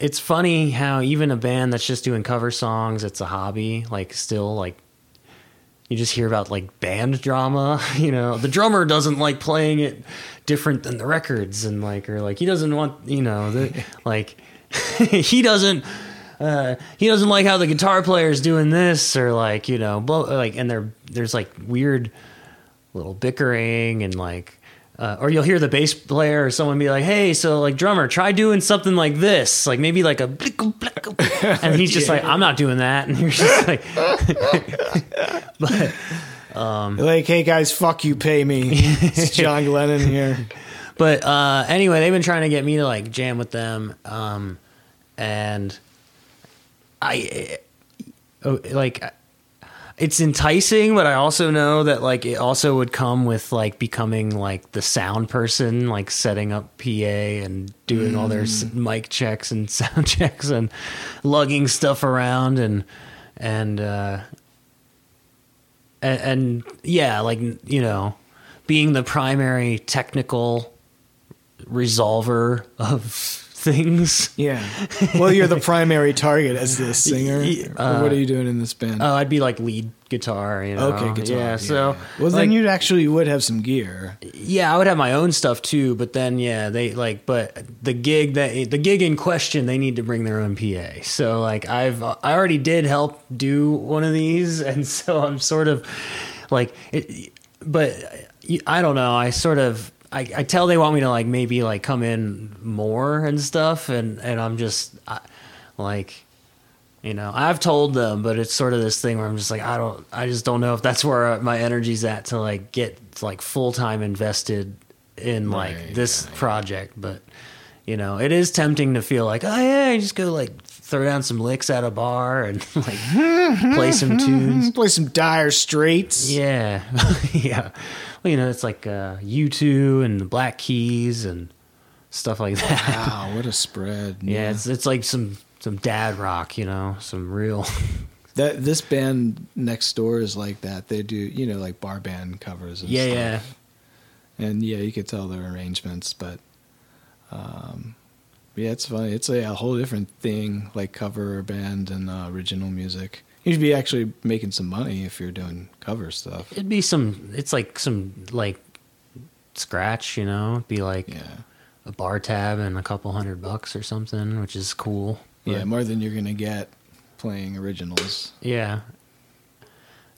it's funny how even a band that's just doing cover songs, it's a hobby. Like still like you just hear about like band drama. You know, the drummer doesn't like playing it different than the records, and like or like he doesn't want you know the like he doesn't. Uh, he doesn't like how the guitar player is doing this, or like you know, blo- like, and there, there's like weird little bickering and like uh, or you'll hear the bass player or someone be like, "Hey, so like drummer, try doing something like this, like maybe like a," and he's just like, "I'm not doing that," and you're just like, but like, hey guys, fuck you, pay me. It's John Glennon here. but uh, anyway, they've been trying to get me to like jam with them, um, and I oh, like it's enticing, but I also know that like it also would come with like becoming like the sound person, like setting up PA and doing all their mic checks and sound checks and lugging stuff around and and uh and, and yeah, like you know, being the primary technical resolver of things. Yeah. Well, you're the primary target as the singer. Or what are you uh, doing in this band? Oh, I'd be like lead guitar, you know. okay, guitar. Yeah, so well, like, then you actually would have some gear. yeah, I would have my own stuff too, but then yeah, they like but the gig that the gig in question, they need to bring their own PA. So like I've I already did help do one of these and so I'm sort of like it but I don't know, I sort of I, I tell they want me to like maybe like come in more and stuff and and I'm just I, like you know i've told them but it's sort of this thing where i'm just like i don't i just don't know if that's where my energy's at to like get like full-time invested in like Right, this project but you know it is tempting to feel like oh yeah I just go like throw down some licks at a bar and like play some tunes Play some Dire Straits. yeah yeah well you know it's like uh u2 and the black keys and stuff like that Wow, what a spread. yeah it's it's like some some dad rock you know some real That this band next door is like that. They do, you know, like bar band covers and yeah stuff. yeah And yeah, you could tell their arrangements, but um yeah, it's funny. It's a, a whole different thing, like cover band and uh, original music. You should be actually making some money if you're doing cover stuff. It'd be some. It's like some like scratch, you know. It'd be like Yeah. a bar tab and a couple hundred bucks or something, which is cool. Yeah, more than you're gonna get playing originals. yeah.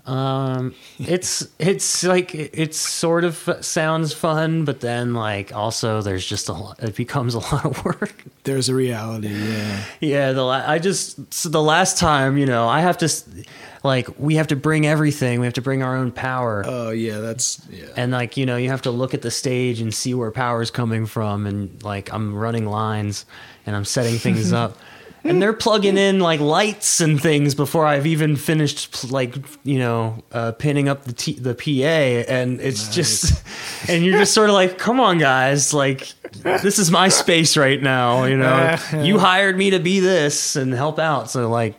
Um, it's it's like it's sort of sounds fun, but then like also there's just a lot. It becomes a lot of work. There's a reality, yeah. Yeah, the la- I just so the last time, you know, I have to like we have to bring everything. We have to bring our own power. Oh yeah, that's yeah. and like you know you have to look at the stage and see where power's coming from and like i'm running lines and i'm setting things up and they're plugging in like lights and things before i've even finished like you know uh, pinning up the T- the pa and it's just and you're just sort of like come on guys like this is my space right now you know? You hired me to be this and help out so like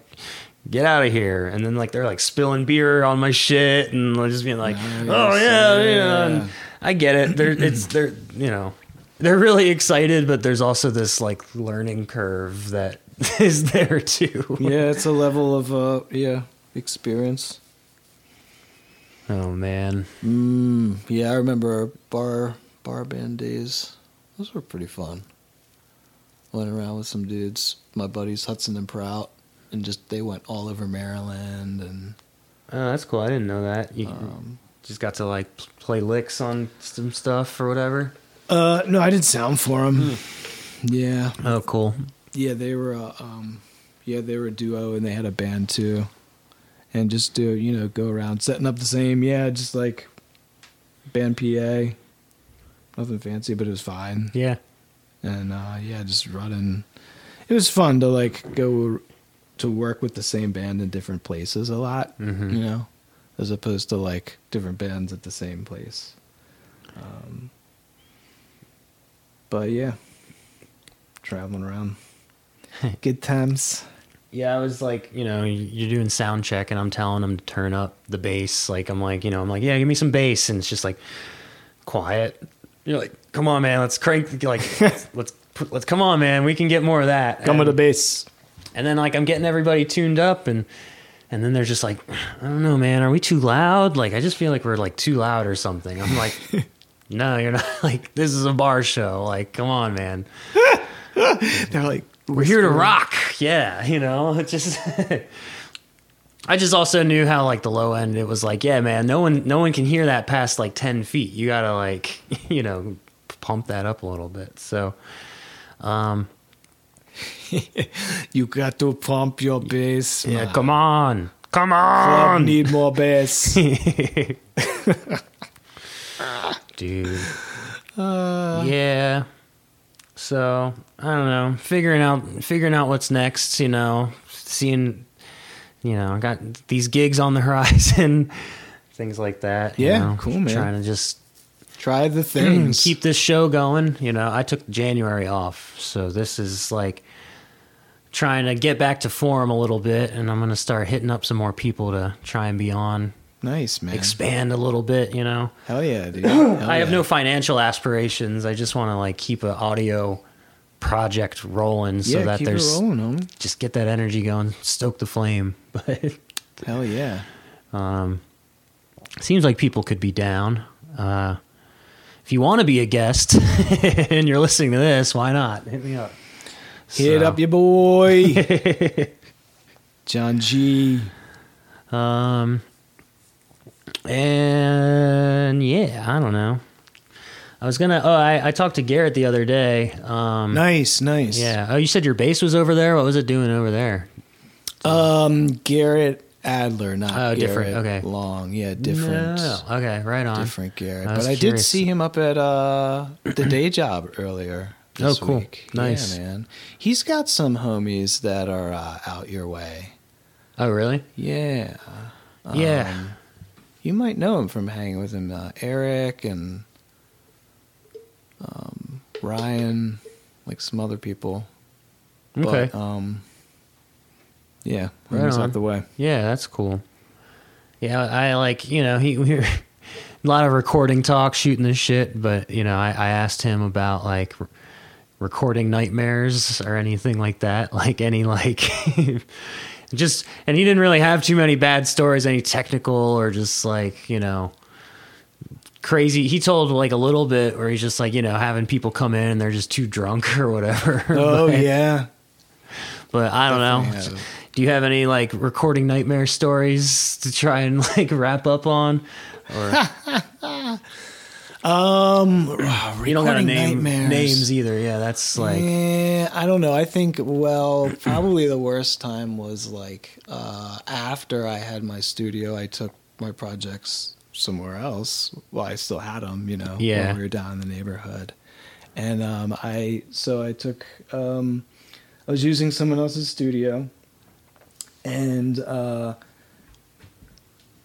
get out of here. And then like they're like spilling beer on my shit and just being like oh yeah, yeah. And i get it. They're it's they're you know they're really excited but there's also this like learning curve that is there too yeah, it's a level of uh yeah, experience. oh man Mm, yeah, I remember our bar bar band days. Those were pretty fun. Went around with some dudes, my buddies Hudson and Prout, and just they went all over Maryland and oh that's cool i didn't know that you um, just got to like play licks on some stuff or whatever uh no, I did sound for them. Yeah. oh cool Yeah, they were uh, um yeah, they were a duo and they had a band too. And just do, you know, go around setting up the same, yeah, just like band PA. Nothing fancy, but it was fine. yeah and uh, yeah, just running. It was fun to like go to work with the same band in different places a lot, Mhm. you know, as opposed to like different bands at the same place. Um, but yeah, traveling around, good times. Yeah, I was like, you know, you're doing sound check, and I'm telling them to turn up the bass. Like, I'm like, you know, I'm like, yeah, give me some bass, and it's just like quiet. You're like, come on, man, let's crank, like, let's, let's let's come on, man. We can get more of that. Come with the bass. and then like I'm getting everybody tuned up and and then they're just like, I don't know, man, are we too loud? Like I just feel like we're like too loud or something. I'm like, no, you're not. Like this is a bar show. Like come on, man. They're like, We're here to rock. Yeah, you know, it just I just also knew how like the low end it was like, yeah, man, no one no one can hear that past like 10 feet. You got to like, you know, pump that up a little bit. So um You got to pump your bass. yeah, man. come on. Come Club on. need more bass. dude. yeah. So I don't know. Figuring out figuring out what's next. You know, seeing. You know, I got these gigs on the horizon, things like that. you Yeah, know, cool, man. Trying to just Try the things. keep this show going. You know, I took January off, so this is like trying to get back to form a little bit, and I'm gonna start hitting up some more people to try and be on, nice, man. expand a little bit. You know. Hell yeah, dude. Hell I have yeah. no financial aspirations. I just want to like keep an audio project rolling so yeah, that keep there's it rolling, homie. just get that energy going, stoke the flame. But Hell yeah. um, seems like people could be down. Uh, if you want to be a guest and you're listening to this, why not? Hit me up. Hit So, up your boy, John G. Um, and yeah, I don't know. I was gonna. Oh, I, I talked to Garrett the other day. Um, Nice, nice. Yeah. Oh, you said your bass was over there. What was it doing over there? Um, Garrett Adler, not Oh, Garrett different, okay. Long. Yeah, different. No. Okay, right on. Different Garrett. I But I did see him up at uh, the day job earlier. Oh, cool. Week. Nice. Yeah, man. He's got some homies that are uh, out your way. Oh, really? Yeah. Yeah. You might know him from hanging with him, uh, Eric and um, Ryan, like some other people. Okay. But, um, yeah, Right on. out the way. Yeah, that's cool. Yeah, I like you know he we were, a lot of recording talk, shooting this shit, but you know I, I asked him about like recording nightmares or anything like that, like any like just and he didn't really have too many bad stories, any technical or just like you know crazy. He told like a little bit where he's just like you know having people come in and they're just too drunk or whatever. Oh yeah. but I don't know. Definitely have. Do you have any like recording nightmare stories to try and like wrap up on? Or Um, you don't got to name nightmares. names either. Yeah, that's like Yeah, I don't know. I think well, probably the worst time was like uh, after I had my studio. I took my projects somewhere else. Well, I still had them, you know. Yeah. when we were down in the neighborhood, and um, I so I took um, I was using someone else's studio, and uh,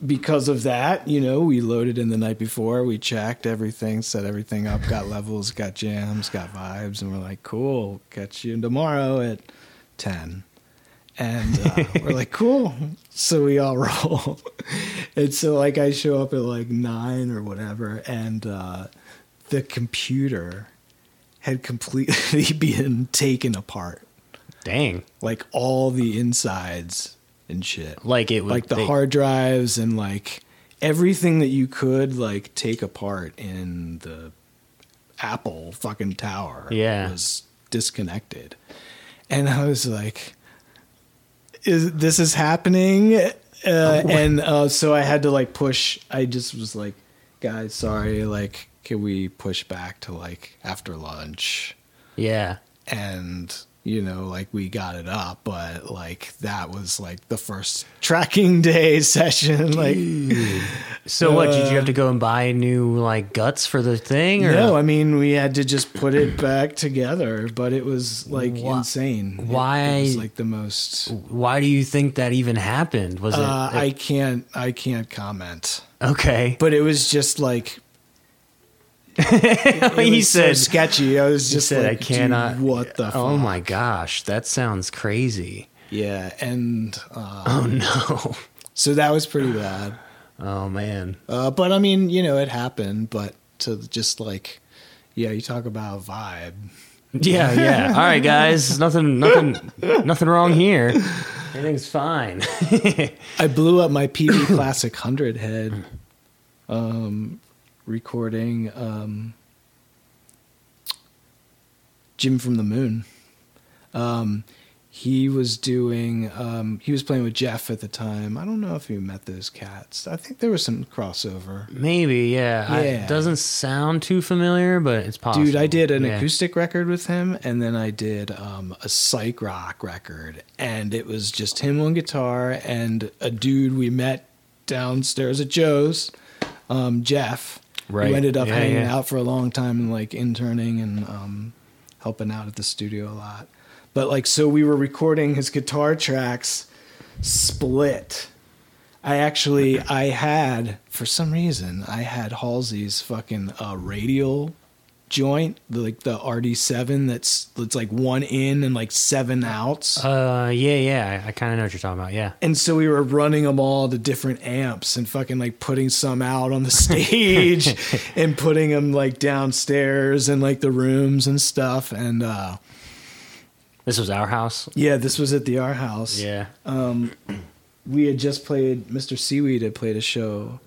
because of that, you know, we loaded in the night before. We checked everything, set everything up, got levels, got jams, got vibes, and we're like, cool, catch you tomorrow at 10. And uh, we're like, cool. So we all roll. and so, like, I show up at like nine or whatever, and uh, the computer had completely been taken apart. dang, Like, all the insides and shit like it was like the they- hard drives and like everything that you could like take apart in the Apple fucking tower Yeah. was disconnected. And I was like is this is happening uh, and uh, so I had to like push I just was like guys sorry like can we push back to like after lunch Yeah, and you know like we got it up but like that was like the first tracking day session like So what? Did you Uh, have to go and buy new like guts for the thing? Or no i mean we had to just put it back together but it was like insane why- it, was like the most why do you think that even happened? Was it uh, i can't i can't comment okay? but it was just like it he said so sketchy i was just said like I cannot. what the Oh fuck? my gosh, that sounds crazy. yeah and uh, Oh no. so that was pretty bad Oh man. Uh, but I mean, you know, it happened. But to just like, yeah, you talk about vibe. Yeah, yeah. All right, guys. Nothing, nothing, nothing wrong here. Everything's fine. I blew up my Peavey Classic 100 head um, recording um, Jim from the Moon. Um, he was doing, um, he was playing with Jeff at the time. I don't know if you met those cats. I think there was some crossover. Maybe, yeah. Yeah. it doesn't sound too familiar, but it's possible. Dude, I did an Yeah. acoustic record with him, and then I did um, a psych rock record, and it was just him on guitar and a dude we met downstairs at Joe's, um, Jeff, Right. who ended up Yeah, hanging yeah. out for a long time and like interning and um, helping out at the studio a lot. But like, so we were recording his guitar tracks split. I actually, I had for some reason, I had Halsey's fucking uh, radial joint, the, like the RD7 that's that's like one in and like seven outs. Uh, yeah, yeah. I, I kind of know what you're talking about. Yeah. And so we were running them all to different amps and fucking like putting some out on the stage and putting them like downstairs and like the rooms and stuff. And uh, This was our house. yeah, this was at the R House. Yeah. Um, we had just played, Mr. Seaweed had played a show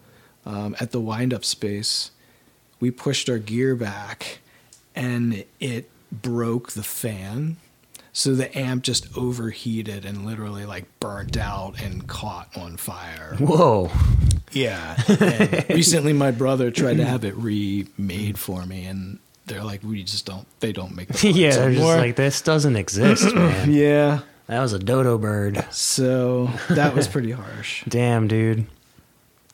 um, at the Windup Space. We pushed our gear back and it broke the fan. So the amp just overheated and literally like burnt out and caught on fire. Whoa. Yeah. Recently, my brother tried to have it remade for me, and they're like, "We just don't. They don't make the yeah, they're just like this doesn't exist, man. yeah. That was a dodo bird. So that was pretty harsh. Damn, dude.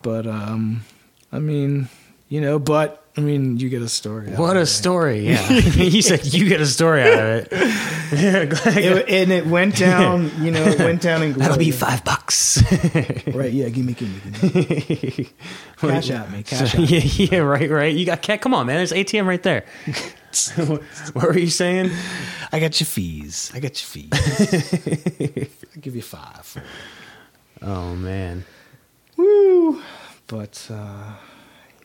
But um, I mean, you know, but I mean, you get a story. out What a story. Yeah. he said you get a story out of it. yeah, glad I got- It- and it went down. You know, it went down in glory. That'll be five bucks. Right? Yeah. Give me, give me, give me. Cash at me. Cash So, at me. yeah, yeah, right, right. You got cat. Come on, man. There's ATM right there. what were you saying? I got your fees. I got your fees. I'll give you five. Oh man, Woo! But uh,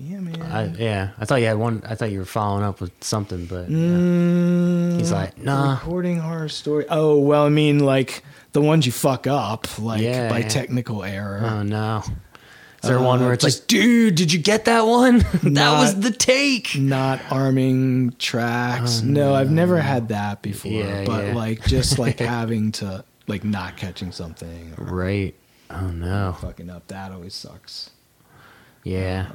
yeah, man. I, yeah. I thought you had one. I thought you were following up with something, but Mm, he's like, nah. recording horror story. Oh well, I mean, like the ones you fuck up, like Yeah, by yeah. technical error. Oh no. Is there one Uh, where it's like, dude, did you get that one? that Not- was the take. not arming tracks. no, I've never had that before. Oh, Yeah, but like just like having to like not catching something Right. Oh no. fucking up. That always sucks. Yeah.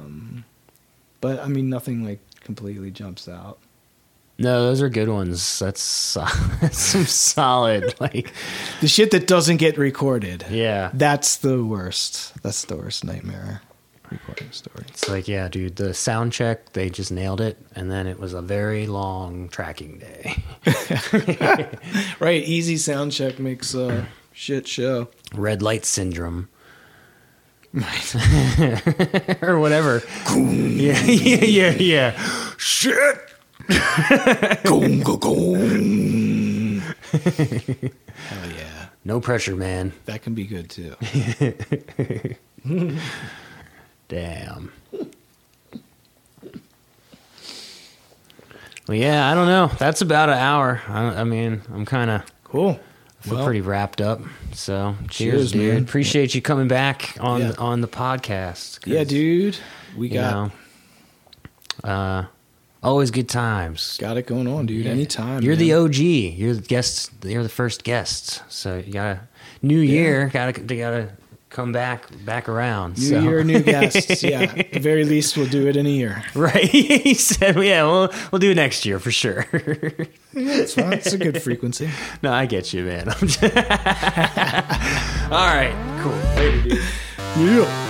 But I mean, nothing like completely jumps out. No, those are good ones. That's, that's some solid. Like, The shit that doesn't get recorded. yeah. That's the worst. That's the worst nightmare. Recording story. It's like, yeah, dude, the sound check, they just nailed it. And then it was a very long tracking day. Right, easy sound check makes a shit show. Red light syndrome. or whatever. yeah, yeah, yeah, yeah. Shit. Gong, gong, gong. Hell yeah. No pressure, man. That can be good too. Damn. Well, yeah, I don't know. That's about an hour. I, I mean, I'm kind of Cool. Feel Well, pretty wrapped up. So, cheers, Cheers, dude. man. Appreciate you coming back on Yeah. on the podcast. Yeah, dude. We got know, uh, always good times. got it going on, dude. Anytime. You're the. OG. You're the guest. You're the first guest. So you gotta new year. Gotta gotta come back back around. New so. year, new guests. Yeah. At the very least, we'll do it in a year. Right. he said, yeah, we'll, we'll do it next year for sure. That's fine. It's a good frequency. no, I get you, man. All right. Cool. Later, dude. Yeah.